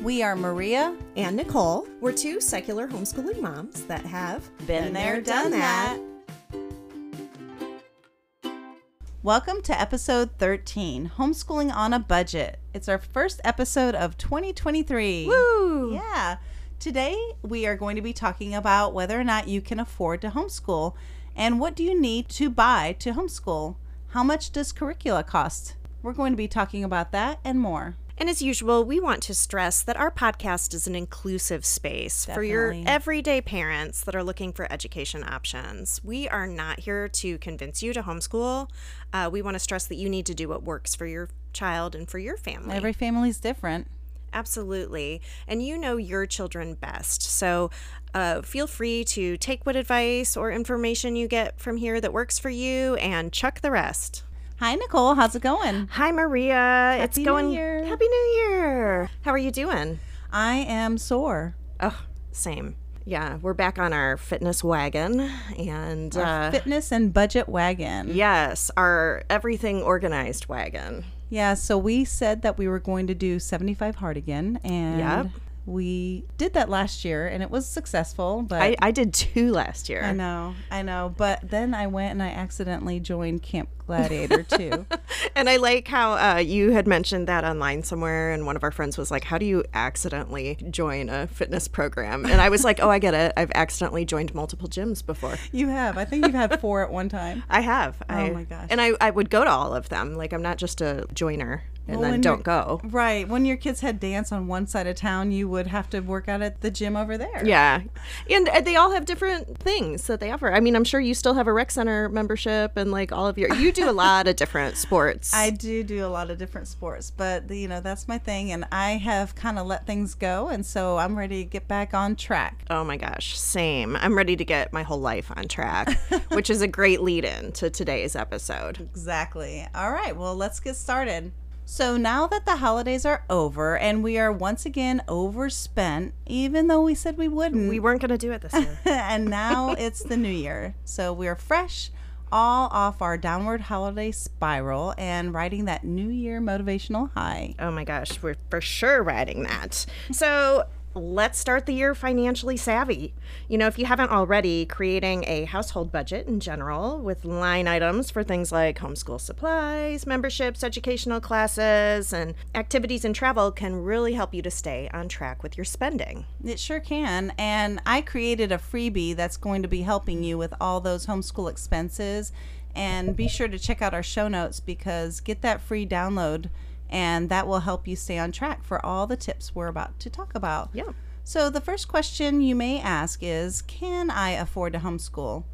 We are Maria. and Nicole. We're two secular homeschooling moms that have Been there, done that. Welcome to episode 13 Homeschooling on a Budget. It's our first episode of 2023. Woo! Yeah. Today we are going to be talking about whether or not you can afford to homeschool and what do you need to buy to homeschool? How much does curricula cost? We're going to be talking about that and more. And as usual, we want to stress that our podcast is an inclusive space for your everyday parents that are looking for education options. We are not here to convince you to homeschool. Uh, we want to stress that you need to do what works for your child and for your family. Every family is different. Absolutely. And you know your children best. So uh, feel free to take what advice or information you get from here that works for you and chuck the rest. Hi, Nicole. How's it going? Hi, Maria. it's Happy New going. Year. Happy New Year. How are you doing? I am sore. Oh, same. Yeah, we're back on our fitness wagon. And uh, Fitness and budget wagon. yes, our everything organized wagon. Yeah, so we said that we were going to do 75 hard again, and Yep. We did that last year, and it was successful. But I, I did two last year. I know, I know. But then I went and I accidentally joined Camp Gladiator too. And I like how uh, you had mentioned that online somewhere, and one of our friends was like, "How do you accidentally join a fitness program?" And I was like, "Oh, I get it. I've accidentally joined multiple gyms before. you have. I think you've had four at one time. I have. I, Oh my gosh. And I, I would go to all of them. Like I'm not just a joiner and Well, then don't go. Right. When your kids had dance on one side of town, you would have to work out at the gym over there. Yeah, and uh, they all have different things that they offer. I mean, I'm sure you still have a rec center membership, and like all of your, you do a lot of different sports. I do do a lot of different sports, but you know that's my thing, and I have kind of let things go, and so I'm ready to get back on track. Oh my gosh, same. I'm ready to get my whole life on track, which is a great lead in to today's episode. Exactly. All right, well, let's get started. So now that the holidays are over and we are once again overspent, even though we said we wouldn't, We weren't going to do it this year. and now it's the new year. So we're fresh, all off our downward holiday spiral and riding that new year motivational high. oh my gosh, we're for sure riding that. So let's start the year financially savvy. You know, if you haven't already, creating a household budget in general with line items for things like homeschool supplies, memberships, educational classes, and activities and travel can really help you to stay on track with your spending. It sure can. And I created a freebie that's going to be helping you with all those homeschool expenses. And be sure to check out our show notes because get that free download and that will help you stay on track for all the tips we're about to talk about. Yeah. So, the first question you may ask is Can I afford to homeschool?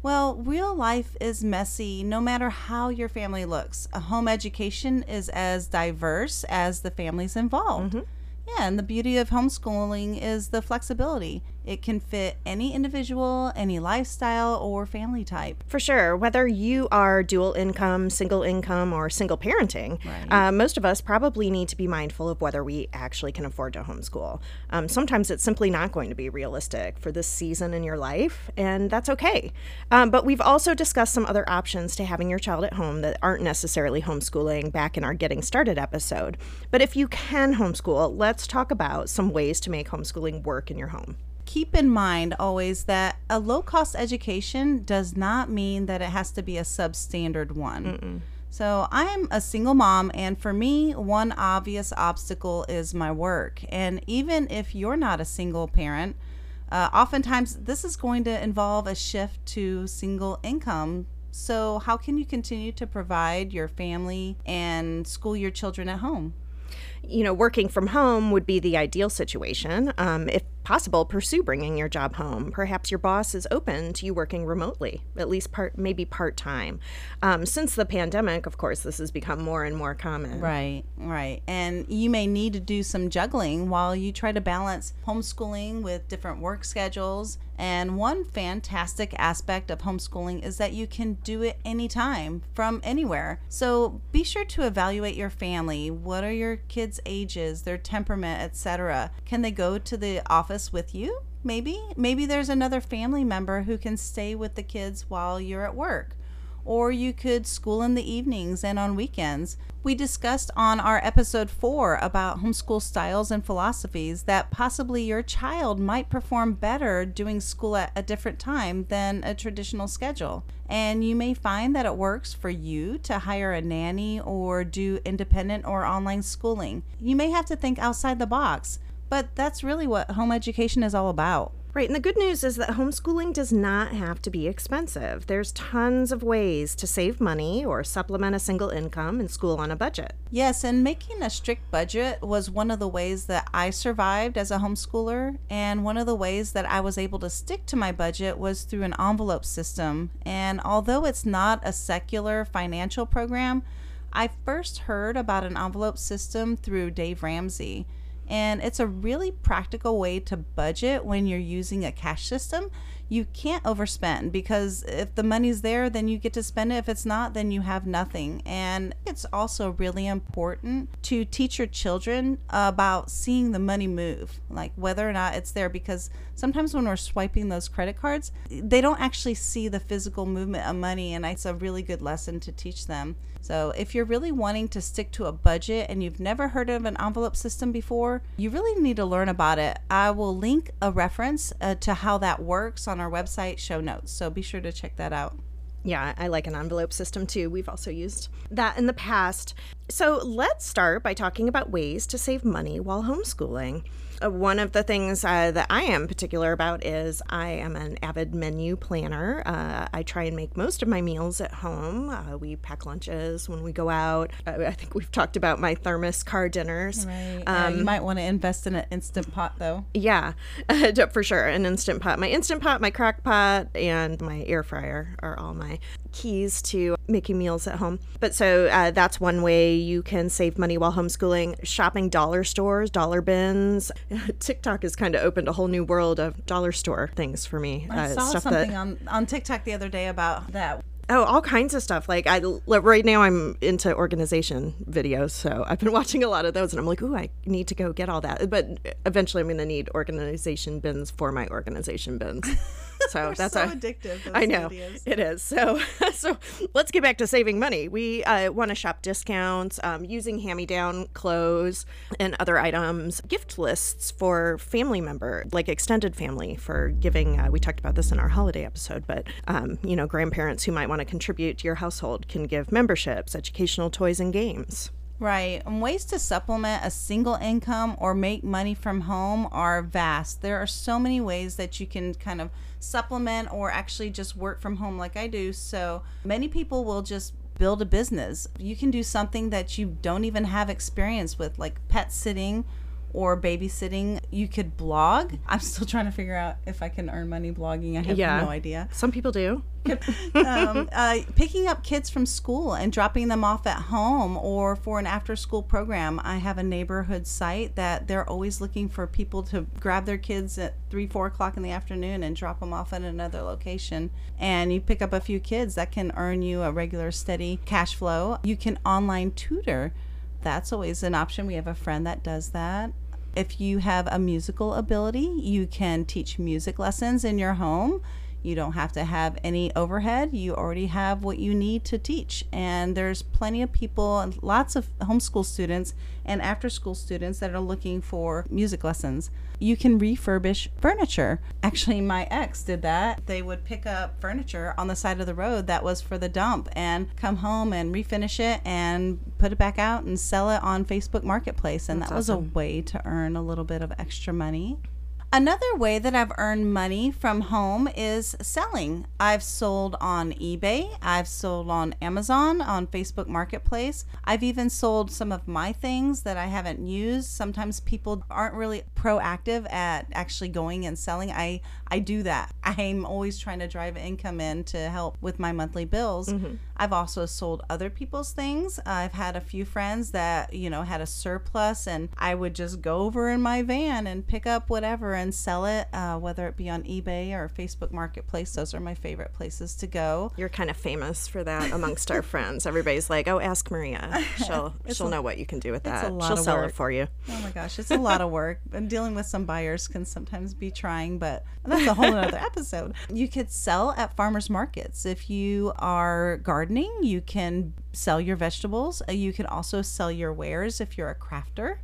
Well, real life is messy no matter how your family looks. A home education is as diverse as the families involved. Mm-hmm. Yeah, and the beauty of homeschooling is the flexibility. It can fit any individual, any lifestyle, or family type. For sure. Whether you are dual income, single income, or single parenting, Right. uh, most of us probably need to be mindful of whether we actually can afford to homeschool. Um, sometimes it's simply not going to be realistic for this season in your life, and that's okay. Um, but we've also discussed some other options to having your child at home that aren't necessarily homeschooling back in our Getting Started episode. But if you can homeschool, let's talk about some ways to make homeschooling work in your home. Keep in mind always that a low cost education does not mean that it has to be a substandard one. So, I'm a single mom, and for me, one obvious obstacle is my work. And even if you're not a single parent, uh, oftentimes this is going to involve a shift to single income. So, how can you continue to provide your family and school your children at home? you know, working from home would be the ideal situation. Um, if possible, pursue bringing your job home. Perhaps your boss is open to you working remotely, at least part, maybe part time. Um, since the pandemic, of course, this has become more and more common. Right, right. And you may need to do some juggling while you try to balance homeschooling with different work schedules. And one fantastic aspect of homeschooling is that you can do it anytime from anywhere. So be sure to evaluate your family. What are your kids' ages, their temperament, etc.? Can they go to the office with you? Maybe. Maybe there's another family member who can stay with the kids while you're at work. or you could school in the evenings and on weekends. We discussed on our episode 4 about homeschool styles and philosophies that possibly your child might perform better doing school at a different time than a traditional schedule. And you may find that it works for you to hire a nanny or do independent or online schooling. You may have to think outside the box, but that's really what home education is all about. Right. And the good news is that homeschooling does not have to be expensive. There's tons of ways to save money or supplement a single income and school on a budget. Yes, and making a strict budget was one of the ways that I survived as a homeschooler. And one of the ways that I was able to stick to my budget was through an envelope system. And although it's not a secular financial program, I first heard about an envelope system through Dave Ramsey. And it's a really practical way to budget when you're using a cash system. You can't overspend because if the money's there, then you get to spend it. If it's not, then you have nothing. And it's also really important to teach your children about seeing the money move, like whether or not it's there, because sometimes when we're swiping those credit cards, they don't actually see the physical movement of money. And it's a really good lesson to teach them. So, if you're really wanting to stick to a budget and you've never heard of an envelope system before, you really need to learn about it. I will link a reference uh, to how that works on our website show notes. So, be sure to check that out. Yeah, I like an envelope system too. We've also used that in the past. So, let's start by talking about ways to save money while homeschooling. Uh, one of the things uh, that I am particular about is I am an avid menu planner. Uh, I try and make most of my meals at home. Uh, we pack lunches when we go out. Uh, I think we've talked about my thermos car dinners. Right. Um, you might want to invest in an instant pot though. Yeah, for sure. An instant pot. My instant pot, my crock pot, and my air fryer are all my keys to making meals at home. But so uh, that's one way you can save money while homeschooling. Shopping dollar stores, dollar bins. TikTok has kind of opened a whole new world of dollar store things for me. I uh, saw something that, on, on TikTok the other day about that. Oh, all kinds of stuff. Like I right now, I'm into organization videos, so I've been watching a lot of those, and I'm like, ooh, I need to go get all that. But eventually, I'm going to need organization bins for my organization bins. So that's so a, addictive. I know videos. it is. So so let's get back to saving money. We uh, want to shop discounts, um, using hand-me-down clothes and other items, gift lists for family member, like extended family, for giving. Uh, we talked about this in our holiday episode, but um, you know, grandparents who might want to contribute to your household can give memberships, educational toys, and games. Right. And ways to supplement a single income or make money from home are vast. There are so many ways that you can kind of supplement or actually just work from home like I do. So many people will just build a business. You can do something that you don't even have experience with, like pet sitting or babysitting. You could blog. I'm still trying to figure out if I can earn money blogging. I have yeah. no idea. Some people do. um, uh, picking up kids from school and dropping them off at home or for an after school program. I have a neighborhood site that they're always looking for people to grab their kids at three, four o'clock in the afternoon and drop them off at another location. And you pick up a few kids that can earn you a regular, steady cash flow. You can online tutor that's always an option. We have a friend that does that. If you have a musical ability, you can teach music lessons in your home. You don't have to have any overhead. You already have what you need to teach. And there's plenty of people, and lots of homeschool students and after school students that are looking for music lessons. You can refurbish furniture. Actually, my ex did that. They would pick up furniture on the side of the road that was for the dump and come home and refinish it and put it back out and sell it on Facebook Marketplace. And That's that was awesome. a way to earn a little bit of extra money. Another way that I've earned money from home is selling. I've sold on eBay, I've sold on Amazon, on Facebook Marketplace. I've even sold some of my things that I haven't used. Sometimes people aren't really proactive at actually going and selling. I I do that. I'm always trying to drive income in to help with my monthly bills. Mm-hmm. I've also sold other people's things. I've had a few friends that, you know, had a surplus and I would just go over in my van and pick up whatever and sell it, uh, whether it be on eBay or Facebook Marketplace. Those are my favorite places to go. You're kind of famous for that amongst our friends. Everybody's like, "Oh, ask Maria. She'll she'll a- know what you can do with that. She'll sell work. it for you." Oh my gosh, it's a lot of work. And dealing with some buyers can sometimes be trying, but that's a whole other episode. You could sell at farmers markets. If you are gardening, you can sell your vegetables. Uh, You can also sell your wares if you're a crafter.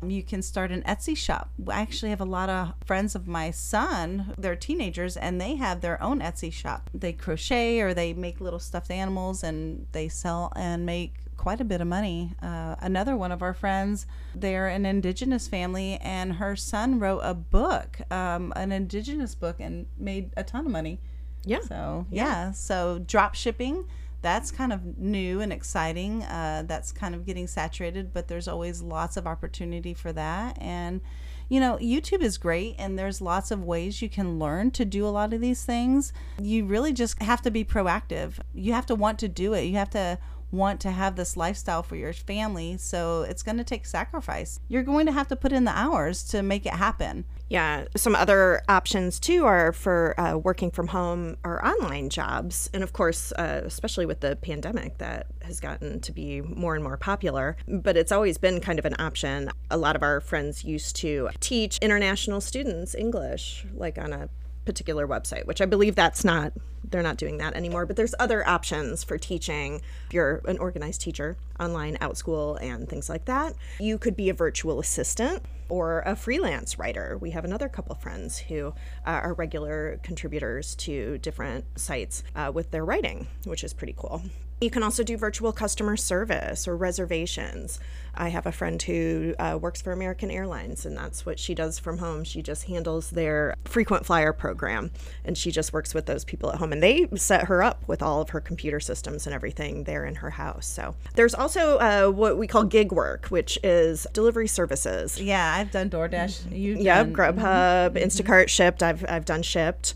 Um, You can start an Etsy shop. I actually have a lot of friends of my son, they're teenagers, and they have their own Etsy shop. They crochet or they make little stuffed animals and they sell and make quite a bit of money. Uh, another one of our friends, they're an indigenous family, and her son wrote a book, um, an indigenous book, and made a ton of money. Yeah. So, yeah. So, drop shipping, that's kind of new and exciting. Uh, that's kind of getting saturated, but there's always lots of opportunity for that. And, you know, YouTube is great, and there's lots of ways you can learn to do a lot of these things. You really just have to be proactive. You have to want to do it. You have to want to have this lifestyle for your family. So it's going to take sacrifice. You're going to have to put in the hours to make it happen. Yeah, some other options too are for uh, working from home or online jobs. And of course, uh, especially with the pandemic, that has gotten to be more and more popular. But it's always been kind of an option. A lot of our friends used to teach international students English, like on a particular website, which I believe that's not, they're not doing that anymore. But there's other options for teaching. If you're an organized teacher, online, Outschool, and things like that, you could be a virtual assistant or a freelance writer. We have another couple friends who uh, are regular contributors to different sites uh, with their writing, which is pretty cool. You can also do virtual customer service or reservations. I have a friend who uh, works for American Airlines, and that's what she does from home. She just handles their frequent flyer program, and she just works with those people at home. And they set her up with all of her computer systems and everything there in her house. So there's also uh, what we call gig work, which is delivery services. Yeah, I've done DoorDash. You Yeah, Grubhub, Instacart, Shipt. I've I've done Shipt.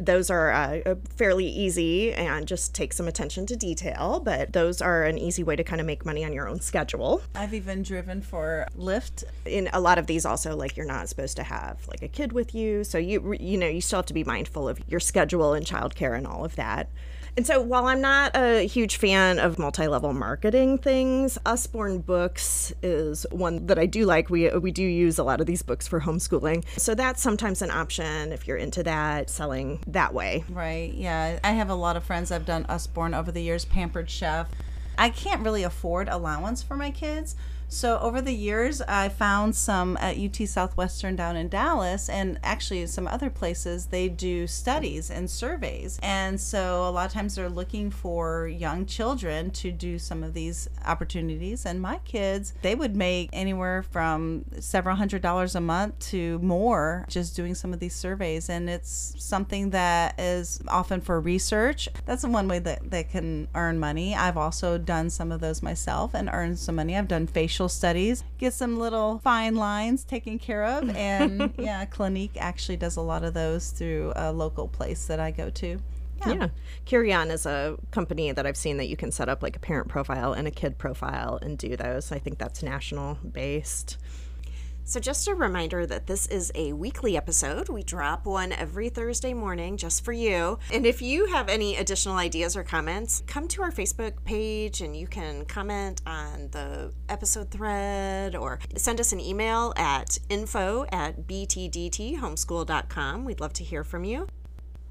Those are uh, fairly easy and just take some attention to detail, but those are an easy way to kind of make money on your own schedule. I've even driven for Lyft. In a lot of these, also like you're not supposed to have like a kid with you, so you you know you still have to be mindful of your schedule and childcare and all of that. And so, while I'm not a huge fan of multi level marketing things, Usborne Books is one that I do like. We, we do use a lot of these books for homeschooling. So, that's sometimes an option if you're into that, selling that way. Right. Yeah. I have a lot of friends I've done Usborne over the years, Pampered Chef. I can't really afford allowance for my kids. So over the years, I found some at UT Southwestern down in Dallas, and actually some other places. They do studies and surveys, and so a lot of times they're looking for young children to do some of these opportunities. And my kids, they would make anywhere from several hundred dollars a month to more just doing some of these surveys, and it's something that is often for research. That's one way that they can earn money. I've also done some of those myself and earned some money. I've done facial studies, get some little fine lines taken care of. And yeah, Clinique actually does a lot of those through a local place that I go to. Yeah. Curion is a company that I've seen that you can set up like a parent profile and a kid profile and do those. I think that's national based. So, just a reminder that this is a weekly episode. We drop one every Thursday morning just for you. And if you have any additional ideas or comments, come to our Facebook page and you can comment on the episode thread or send us an email at info at btdthomeschool.com. We'd love to hear from you.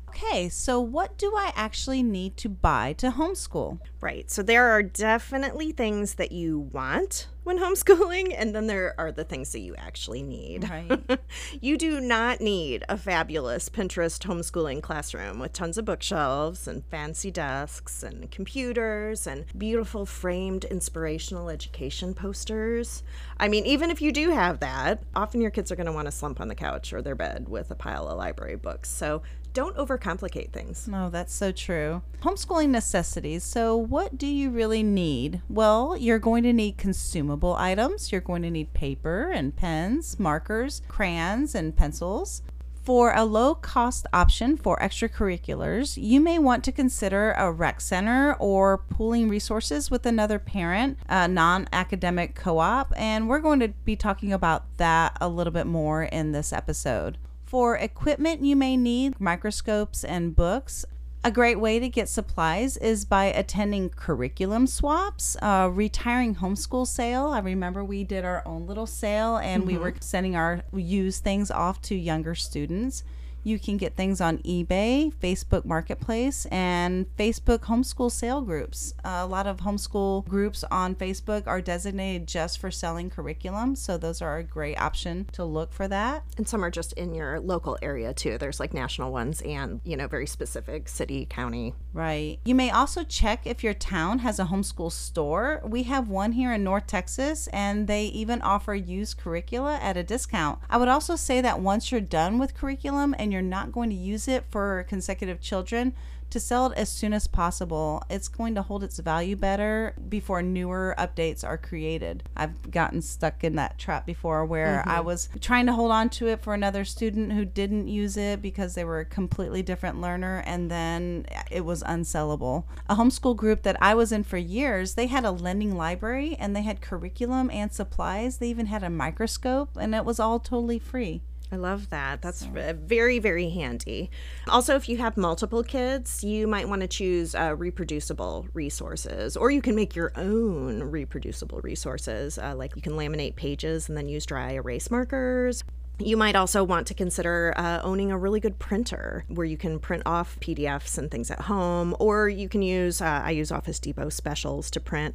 Okay, so what do I actually need to buy to homeschool? Right. So there are definitely things that you want when homeschooling, and then there are the things that you actually need. Right. you do not need a fabulous Pinterest homeschooling classroom with tons of bookshelves and fancy desks and computers and beautiful framed inspirational education posters. I mean, even if you do have that, often your kids are going to want to slump on the couch or their bed with a pile of library books. So don't overcomplicate things. No, that's so true. Homeschooling necessities. So, what do you really need? Well, you're going to need consumable items. You're going to need paper and pens, markers, crayons, and pencils. For a low cost option for extracurriculars, you may want to consider a rec center or pooling resources with another parent, a non academic co op, and we're going to be talking about that a little bit more in this episode. For equipment, you may need microscopes and books. A great way to get supplies is by attending curriculum swaps, uh, retiring homeschool sale. I remember we did our own little sale and we were sending our used things off to younger students. You can get things on eBay, Facebook Marketplace, and Facebook homeschool sale groups. a lot of homeschool groups on Facebook are designated just for selling curriculum, so those are a great option to look for that. And some are just in your local area too. There's like national ones and, you know, very specific city, county. Right. You may also check if your town has a homeschool store. We have one here in North Texas, and they even offer used curricula at a discount. I would also say that once you're done with curriculum and you're not going to use it for consecutive children, to sell it as soon as possible. It's going to hold its value better before newer updates are created. I've gotten stuck in that trap before where mm-hmm. I was trying to hold on to it for another student who didn't use it because they were a completely different learner and then it was unsellable. A homeschool group that I was in for years, they had a lending library and they had curriculum and supplies. They even had a microscope and it was all totally free. I love that. That's v- very, very handy. Also, if you have multiple kids, you might want to choose uh, reproducible resources, or you can make your own reproducible resources. Uh, like you can laminate pages and then use dry erase markers. You might also want to consider uh, owning a really good printer where you can print off PDFs and things at home, or you can use, uh, I use Office Depot specials to print.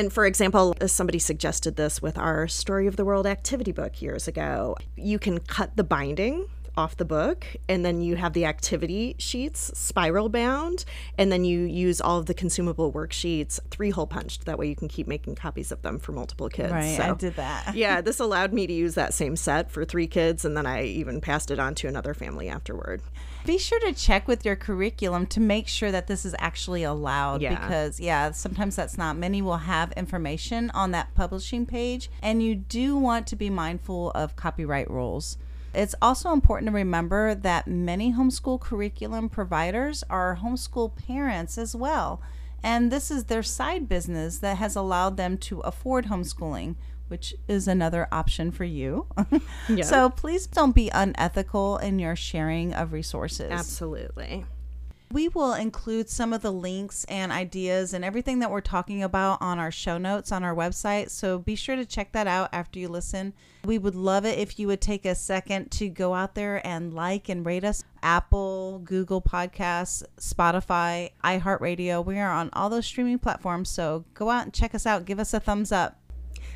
And for example, somebody suggested this with our Story of the World activity book years ago, you can cut the binding off the book and then you have the activity sheets spiral bound and then you use all of the consumable worksheets three hole punched that way you can keep making copies of them for multiple kids Right, I did that. yeah this allowed me to use that same set for three kids and then i even passed it on to another family afterward Be sure to check with your curriculum to make sure that this is actually allowed Yeah. because, yeah, sometimes that's not. Many will have information on that publishing page, and you do want to be mindful of copyright rules. It's also important to remember that many homeschool curriculum providers are homeschool parents as well. And this is their side business that has allowed them to afford homeschooling, which is another option for you. Yeah. So please don't be unethical in your sharing of resources. absolutely We will include some of the links and ideas and everything that we're talking about on our show notes on our website. So be sure to check that out after you listen. We would love it if you would take a second to go out there and like and rate us. Apple, Google Podcasts, Spotify, iHeartRadio. We are on all those streaming platforms. So go out and check us out. Give us a thumbs up.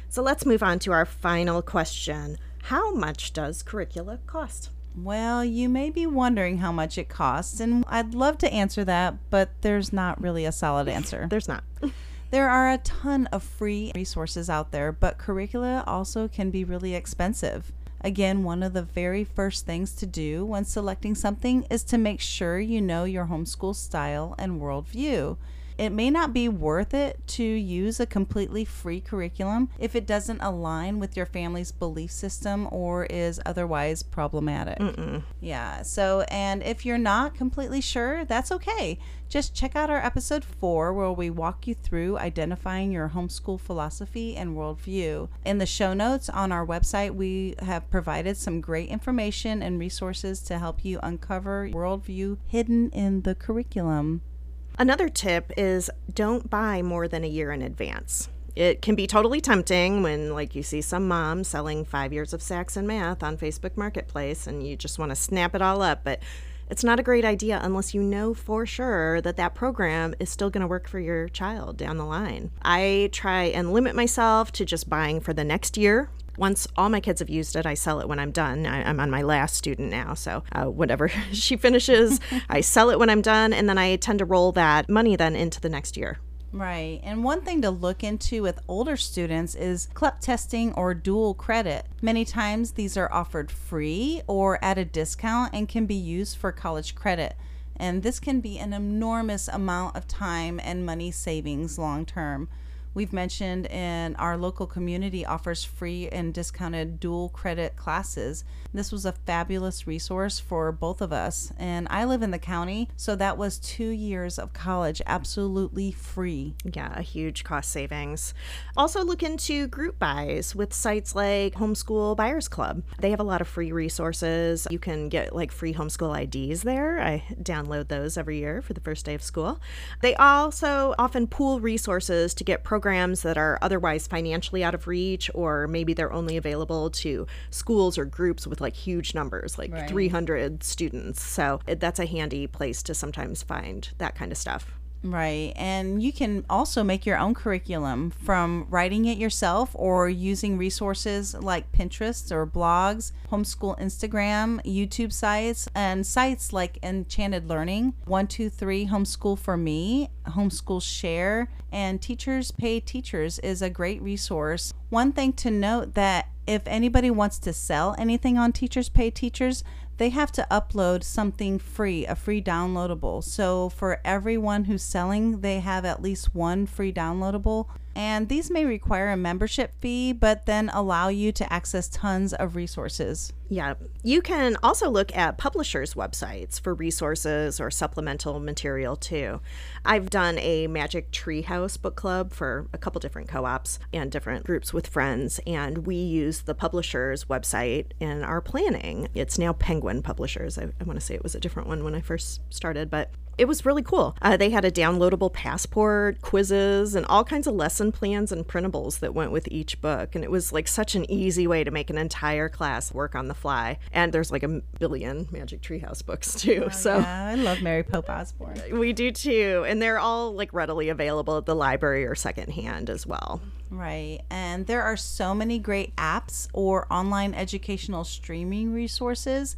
so let's move on to our final question how much does curricula cost Well, you may be wondering how much it costs, and I'd love to answer that, but there's not really a solid answer. there's not There are a ton of free resources out there, but curricula also can be really expensive. Again, one of the very first things to do when selecting something is to make sure you know your homeschool style and worldview. It may not be worth it to use a completely free curriculum if it doesn't align with your family's belief system or is otherwise problematic. Yeah. So, and if you're not completely sure, that's okay. Just check out our episode four where we walk you through identifying your homeschool philosophy and worldview. In the show notes on our website, we have provided some great information and resources to help you uncover worldview hidden in the curriculum. Another tip is don't buy more than a year in advance. It can be totally tempting when, like, you see some mom selling five years of Saxon math on Facebook Marketplace and you just want to snap it all up. But it's not a great idea unless you know for sure that that program is still going to work for your child down the line. I try and limit myself to just buying for the next year once all my kids have used it, I sell it when I'm done. I, I'm on my last student now, so uh, whatever she finishes, I sell it when I'm done, and then I tend to roll that money then into the next year. Right. And one thing to look into with older students is CLEP testing or dual credit. Many times these are offered free or at a discount and can be used for college credit. And this can be an enormous amount of time and money savings long term. We've mentioned in our local community offers free and discounted dual credit classes. This was a fabulous resource for both of us. And I live in the county, so that was two years of college absolutely free. Yeah, a huge cost savings. Also, look into group buys with sites like Homeschool Buyers Club. They have a lot of free resources. You can get like free homeschool IDs there. I download those every year for the first day of school. They also often pool resources to get programs that are otherwise financially out of reach, or maybe they're only available to schools or groups with like huge numbers, like right. 300 students. So that's a handy place to sometimes find that kind of stuff. Right. And you can also make your own curriculum from writing it yourself or using resources like Pinterest or blogs, homeschool Instagram, YouTube sites, and sites like Enchanted Learning, 123 Homeschool for Me, Homeschool Share, and Teachers Pay Teachers is a great resource. One thing to note that if anybody wants to sell anything on Teachers Pay Teachers, they have to upload something free, a free downloadable. So for everyone who's selling, they have at least one free downloadable. And these may require a membership fee, but then allow you to access tons of resources. Yeah. You can also look at publishers' websites for resources or supplemental material too. I've done a Magic Treehouse book club for a couple different co ops and different groups with friends, and we use the publishers' website in our planning. It's now Penguin Publishers. I, I want to say it was a different one when I first started, but it was really cool. Uh, they had a downloadable passport, quizzes, and all kinds of lesson plans and printables that went with each book. And it was like such an easy way to make an entire class work on the fly. And there's like a billion Magic Treehouse books too. Oh, so yeah, I love Mary Pope Osborne. We do too, and they're all like readily available at the library or secondhand as well. Right. And there are so many great apps or online educational streaming resources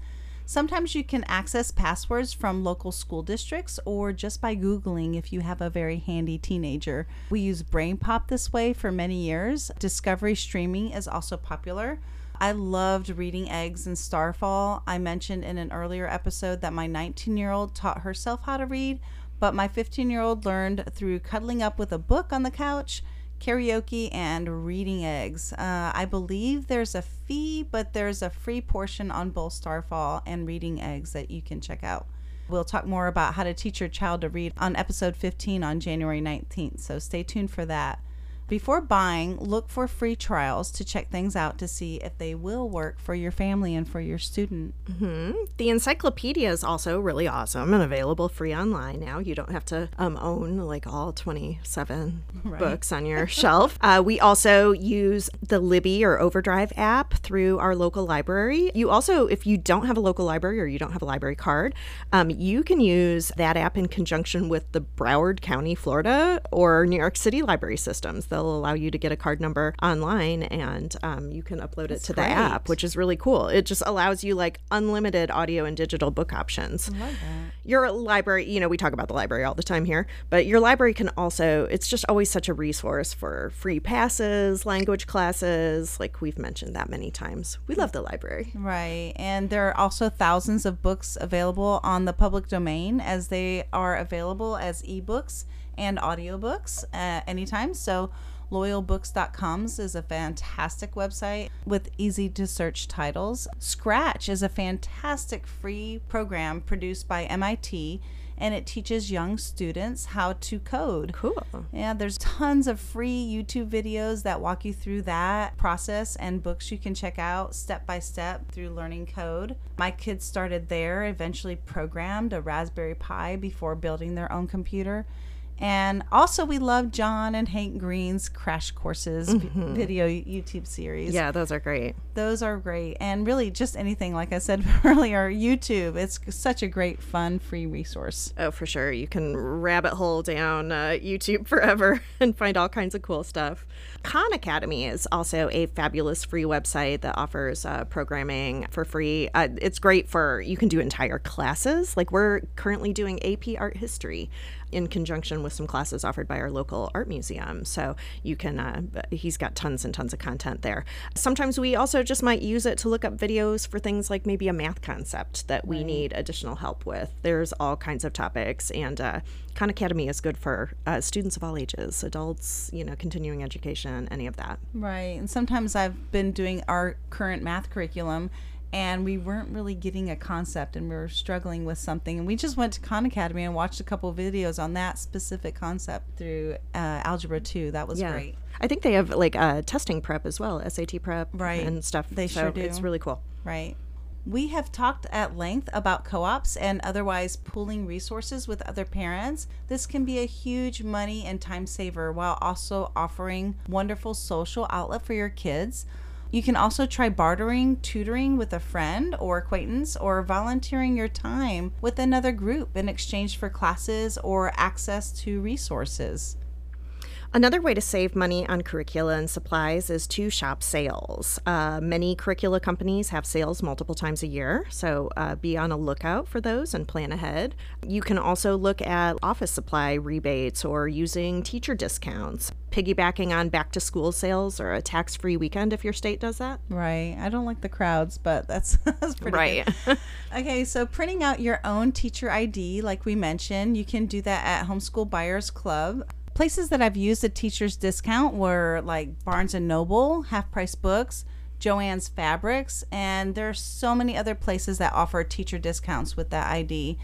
Sometimes you can access passwords from local school districts or just by Googling if you have a very handy teenager. We use BrainPop this way for many years. Discovery streaming is also popular. I loved reading Eggs and Starfall. I mentioned in an earlier episode that my 19 year old taught herself how to read, but my 15 year old learned through cuddling up with a book on the couch karaoke and reading eggs. Uh, I believe there's a fee, but there's a free portion on both Starfall and reading eggs that you can check out. We'll talk more about how to teach your child to read on episode 15 on January 19th, so stay tuned for that. Before buying, look for free trials to check things out to see if they will work for your family and for your student. Mm-hmm. The encyclopedia is also really awesome and available free online now. You don't have to um, own like all 27 right. books on your shelf. Uh, we also use the Libby or Overdrive app through our local library. You also, if you don't have a local library or you don't have a library card, um, you can use that app in conjunction with the Broward County, Florida, or New York City library systems they'll allow you to get a card number online and um, you can upload That's it to great. the app, which is really cool. It just allows you like unlimited audio and digital book options. I love that. Your library, you know, we talk about the library all the time here, but your library can also, it's just always such a resource for free passes, language classes, like we've mentioned that many times. We love the library. Right. And there are also thousands of books available on the public domain as they are available as ebooks and audiobooks at anytime. So loyalbooks.coms is a fantastic website with easy to search titles. Scratch is a fantastic free program produced by MIT and it teaches young students how to code. Cool. Yeah, there's tons of free YouTube videos that walk you through that process and books you can check out step by step through learning code. My kids started there, eventually programmed a Raspberry Pi before building their own computer. And also, we love John and Hank Green's Crash Courses mm-hmm. video YouTube series. Yeah, those are great. Those are great. And really, just anything, like I said earlier, YouTube, it's such a great, fun, free resource. Oh, for sure. You can rabbit hole down uh, YouTube forever and find all kinds of cool stuff. Khan Academy is also a fabulous free website that offers uh, programming for free. Uh, it's great for, you can do entire classes. Like we're currently doing AP Art History in conjunction with some classes offered by our local art museum. So you can, uh, he's got tons and tons of content there. Sometimes we also just might use it to look up videos for things like maybe a math concept that we right. need additional help with. There's all kinds of topics, and uh, Khan Academy is good for uh, students of all ages, adults, you know, continuing education, any of that. Right. And sometimes I've been doing our current math curriculum and we weren't really getting a concept and we were struggling with something and we just went to khan academy and watched a couple videos on that specific concept through uh, algebra 2 that was yeah. great i think they have like uh, testing prep as well sat prep right and stuff they so sure do it's really cool right we have talked at length about co ops and otherwise pooling resources with other parents. This can be a huge money and time saver while also offering wonderful social outlet for your kids. You can also try bartering, tutoring with a friend or acquaintance, or volunteering your time with another group in exchange for classes or access to resources. Another way to save money on curricula and supplies is to shop sales. Uh, many curricula companies have sales multiple times a year, so uh, be on a lookout for those and plan ahead. You can also look at office supply rebates or using teacher discounts, piggybacking on back to school sales or a tax free weekend if your state does that. Right. I don't like the crowds, but that's, that's pretty right. okay, so printing out your own teacher ID, like we mentioned, you can do that at Homeschool Buyers Club places that I've used a teacher's discount were like Barnes and Noble, Half Price Books, Joann's Fabrics, and there are so many other places that offer teacher discounts with that ID.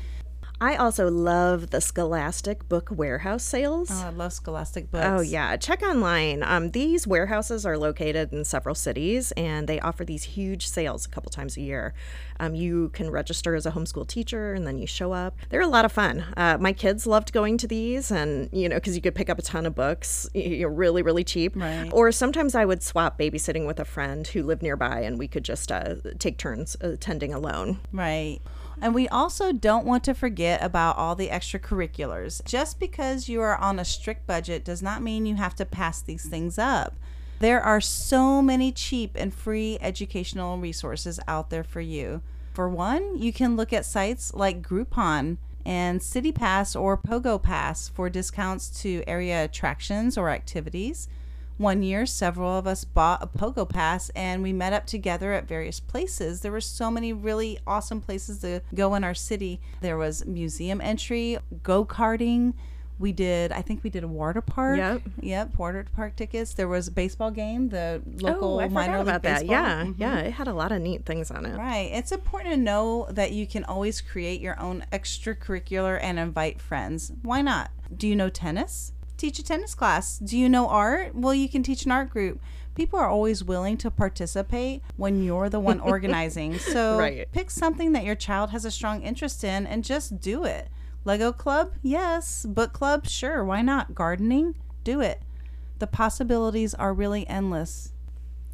I also love the Scholastic Book Warehouse sales. Oh, I love Scholastic books. Oh, yeah. Check online. Um, these warehouses are located in several cities and they offer these huge sales a couple times a year. Um, you can register as a homeschool teacher and then you show up. They're a lot of fun. Uh, my kids loved going to these and, you know, because you could pick up a ton of books, you're really, really cheap. Right. Or sometimes I would swap babysitting with a friend who lived nearby and we could just uh, take turns attending alone. Right. And we also don't want to forget about all the extracurriculars. Just because you are on a strict budget does not mean you have to pass these things up. There are so many cheap and free educational resources out there for you. For one, you can look at sites like Groupon and City Pass or Pogo Pass for discounts to area attractions or activities. One year, several of us bought a Pogo Pass and we met up together at various places. There were so many really awesome places to go in our city. There was museum entry, go karting. We did, I think we did a water park. Yep. Yep, water park tickets. There was a baseball game, the local oh, I minor league about baseball. that. Yeah, mm-hmm. yeah, it had a lot of neat things on it. Right. It's important to know that you can always create your own extracurricular and invite friends. Why not? Do you know tennis? Teach a tennis class. Do you know art? Well, you can teach an art group. People are always willing to participate when you're the one organizing. So right. pick something that your child has a strong interest in and just do it. Lego club? Yes. Book club? Sure. Why not? Gardening? Do it. The possibilities are really endless.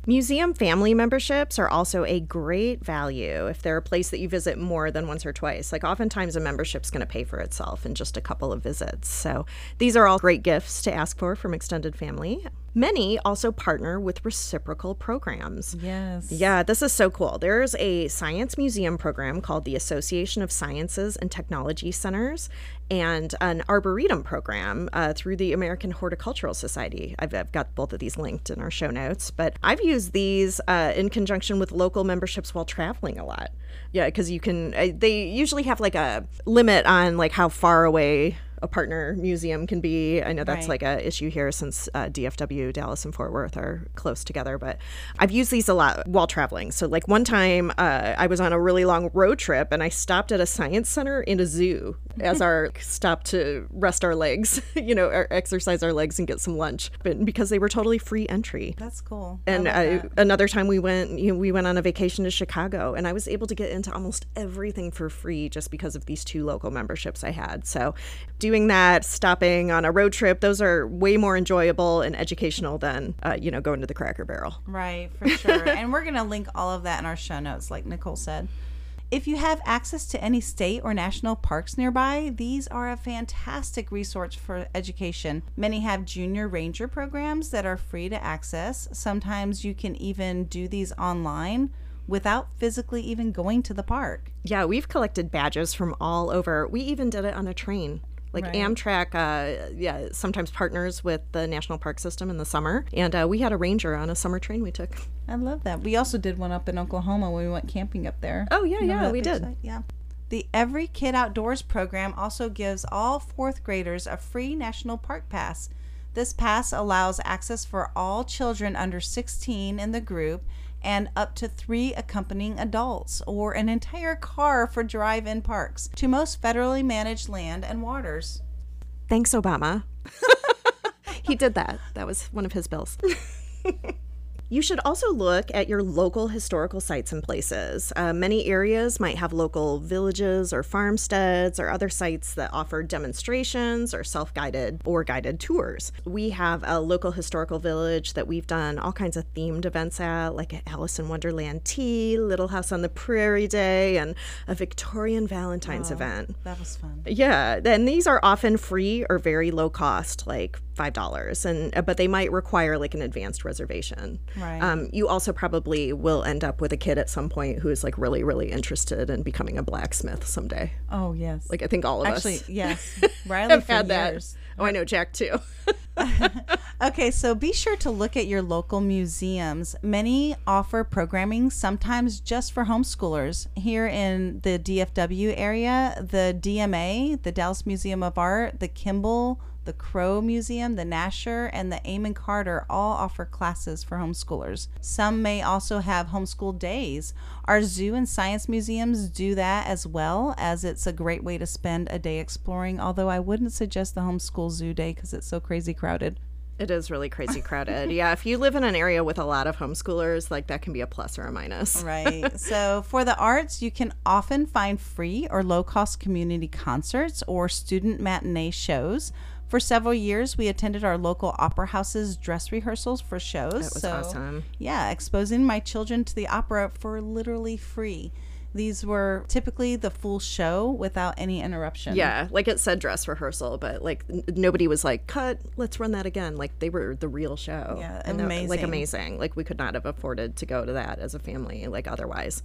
Museum family memberships are also a great value if they're a place that you visit more than once or twice. Like, oftentimes, a membership's going to pay for itself in just a couple of visits. So, these are all great gifts to ask for from extended family. Many also partner with reciprocal programs. Yes. Yeah, this is so cool. There's a science museum program called the Association of Sciences and Technology Centers and an arboretum program uh, through the American Horticultural Society. I've, I've, got both of these linked in our show notes, but I've used these uh, in conjunction with local memberships while traveling a lot. Yeah, because you can, uh, they usually have like a limit on like how far away a partner museum can be. I know that's right. like a issue here since uh, DFW, Dallas, and Fort Worth are close together. But I've used these a lot while traveling. So like one time, uh, I was on a really long road trip and I stopped at a science center in a zoo as our stop to rest our legs, you know, or exercise our legs and get some lunch. But because they were totally free entry. That's cool. And I, another time we went, you know, we went on a vacation to Chicago, and I was able to get into almost everything for free just because of these two local memberships I had. So. Do doing that, stopping on a road trip, those are way more enjoyable and educational than, uh, you know, going to the Cracker Barrel. Right, for sure. and we're going to link all of that in our show notes, like Nicole said. If you have access to any state or national parks nearby, these are a fantastic resource for education. Many have junior ranger programs that are free to access. Sometimes you can even do these online without physically even going to the park. Yeah, we've collected badges from all over. We even did it on a train Like Right. Amtrak, uh, yeah, sometimes partners with the National Park System in the summer, and uh, we had a ranger on a summer train we took. I love that. We also did one up in Oklahoma when we went camping up there. Oh, yeah, Remember yeah, we did. site? Yeah. The Every Kid Outdoors program also gives all fourth graders a free national park pass. This pass allows access for all children under 16 in the group and up to three accompanying adults or an entire car for drive in parks to most federally managed land and waters. Thanks, Obama. he did that. That was one of his bills. You should also look at your local historical sites and places. Uh, many areas might have local villages or farmsteads or other sites that offer demonstrations or self guided or guided tours. We have a local historical village that we've done all kinds of themed events at, like Alice in Wonderland Tea, Little House on the Prairie Day, and a Victorian Valentine's event. That was fun. Yeah, and these are often free or very low cost, like five dollars, and uh, but they might require like an advanced reservation. Right. Um, you also probably will end up with a kid at some point who is like really, really interested in becoming a blacksmith someday. Oh, yes. Like I think all of Actually, us yes. Riley have for had that. Oh, I know Jack too. Okay, so be sure to look at your local museums. Many offer programming sometimes just for homeschoolers. Here in the DFW area, the DMA, the Dallas Museum of Art, the Kimbell, the Crow Museum, the Nasher, and the Amon Carter all offer classes for homeschoolers. Some may also have homeschool days. Our zoo and science museums do that as well, as it's a great way to spend a day exploring. Although I wouldn't suggest the homeschool zoo day because it's so crazy crowded. It is really crazy crowded. yeah, if you live in an area with a lot of homeschoolers, like that can be a plus or a minus. Right. so for the arts, you can often find free or low cost community concerts or student matinee shows. For several years, we attended our local opera house's dress rehearsals for shows. That was so, awesome. Yeah, exposing my children to the opera for literally free. These were typically the full show without any interruption. Yeah, like it said dress rehearsal, but like n- nobody was like, "Cut, let's run that again." Like they were the real show. Yeah, And that- like amazing. amazing. Like we could not have afforded to go to that as a family, like otherwise.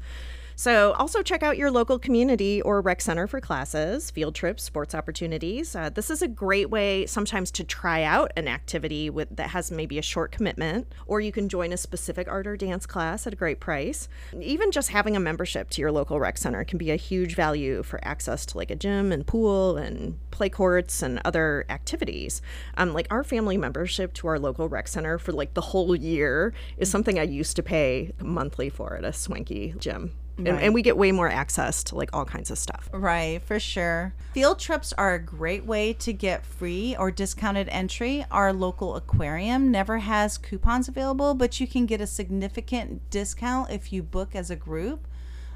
So, also check out your local community or rec center for classes, field trips, sports opportunities. Uh, this is a great way sometimes to try out an activity with that has maybe a short commitment, or you can join a specific art or dance class at a great price. Even just having a membership to your local rec center can be a huge value for access to like a gym and pool and play courts and other activities. Um, like our family membership to our local rec center for like the whole year is something I used to pay monthly for at a swanky gym. And, and we get way more access to like all kinds of stuff. Right, for sure. Field trips are a great way to get free or discounted entry. Our local aquarium never has coupons available, but you can get a significant discount if you book as a group.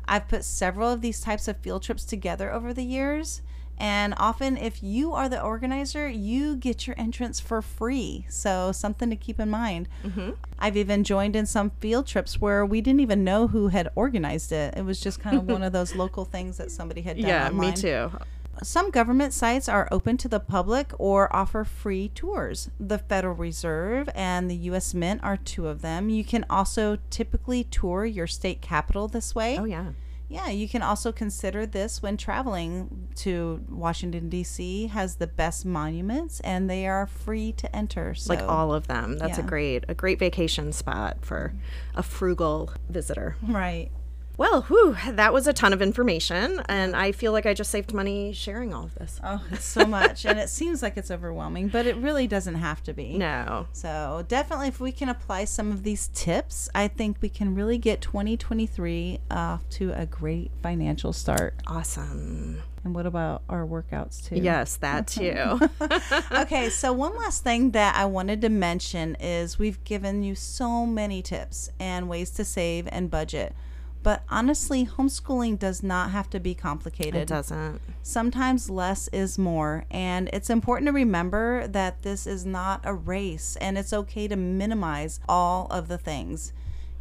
I've put several of these types of field trips together over the years. And often, if you are the organizer, you get your entrance for free. So, something to keep in mind. Mm-hmm. I've even joined in some field trips where we didn't even know who had organized it. It was just kind of one of those local things that somebody had done. Yeah, me too. Some government sites are open to the public or offer free tours. The Federal Reserve and the U.S. Mint are two of them. You can also typically tour your state capitol this way. Oh, yeah. Yeah, you can also consider this when traveling to Washington D.C. has the best monuments and they are free to enter. So Like all of them. That's a great a great vacation spot for a frugal visitor. right. Well, whew, that was a ton of information, and I feel like I just saved money sharing all of this. Oh, it's so much, and it seems like it's overwhelming, but it really doesn't have to be. No. So definitely, if we can apply some of these tips, I think we can really get 2023 off to a great financial start. Awesome. And what about our workouts too? Yes, that too. okay, so one last thing that I wanted to mention is we've given you so many tips and ways to save and budget. But honestly, homeschooling does not have to be complicated. it doesn't. Sometimes less is more, and it's important to remember that this is not a race and it's okay to minimize all of the things.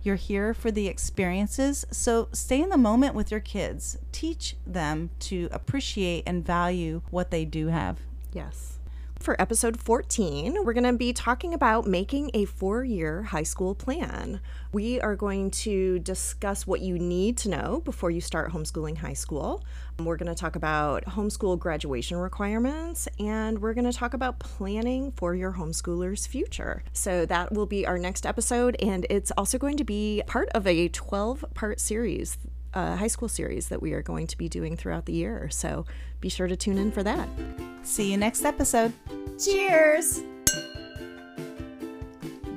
You're here for the experiences, so stay in the moment with your kids. Teach them to appreciate and value what they do have. Yes. For episode 14, we're going to be talking about making a four year high school plan. We are going to discuss what you need to know before you start homeschooling high school. We're going to talk about homeschool graduation requirements and we're going to talk about planning for your homeschooler's future. So, that will be our next episode, and it's also going to be part of a 12 part series uh, high school series that we are going to be doing throughout the year. So be sure to tune in for that. See you next episode. Cheers!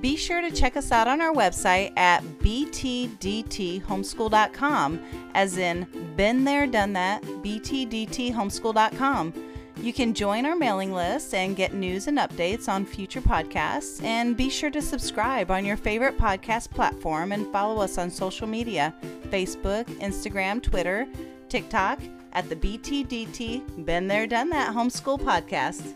Be sure to check us out on our website at btdthomeschool.com, as in been there, done that, btdthomeschool.com. You can join our mailing list and get news and updates on future podcasts. And be sure to subscribe on your favorite podcast platform and follow us on social media Facebook, Instagram, Twitter, TikTok at the BTDT Been There Done That Homeschool Podcast.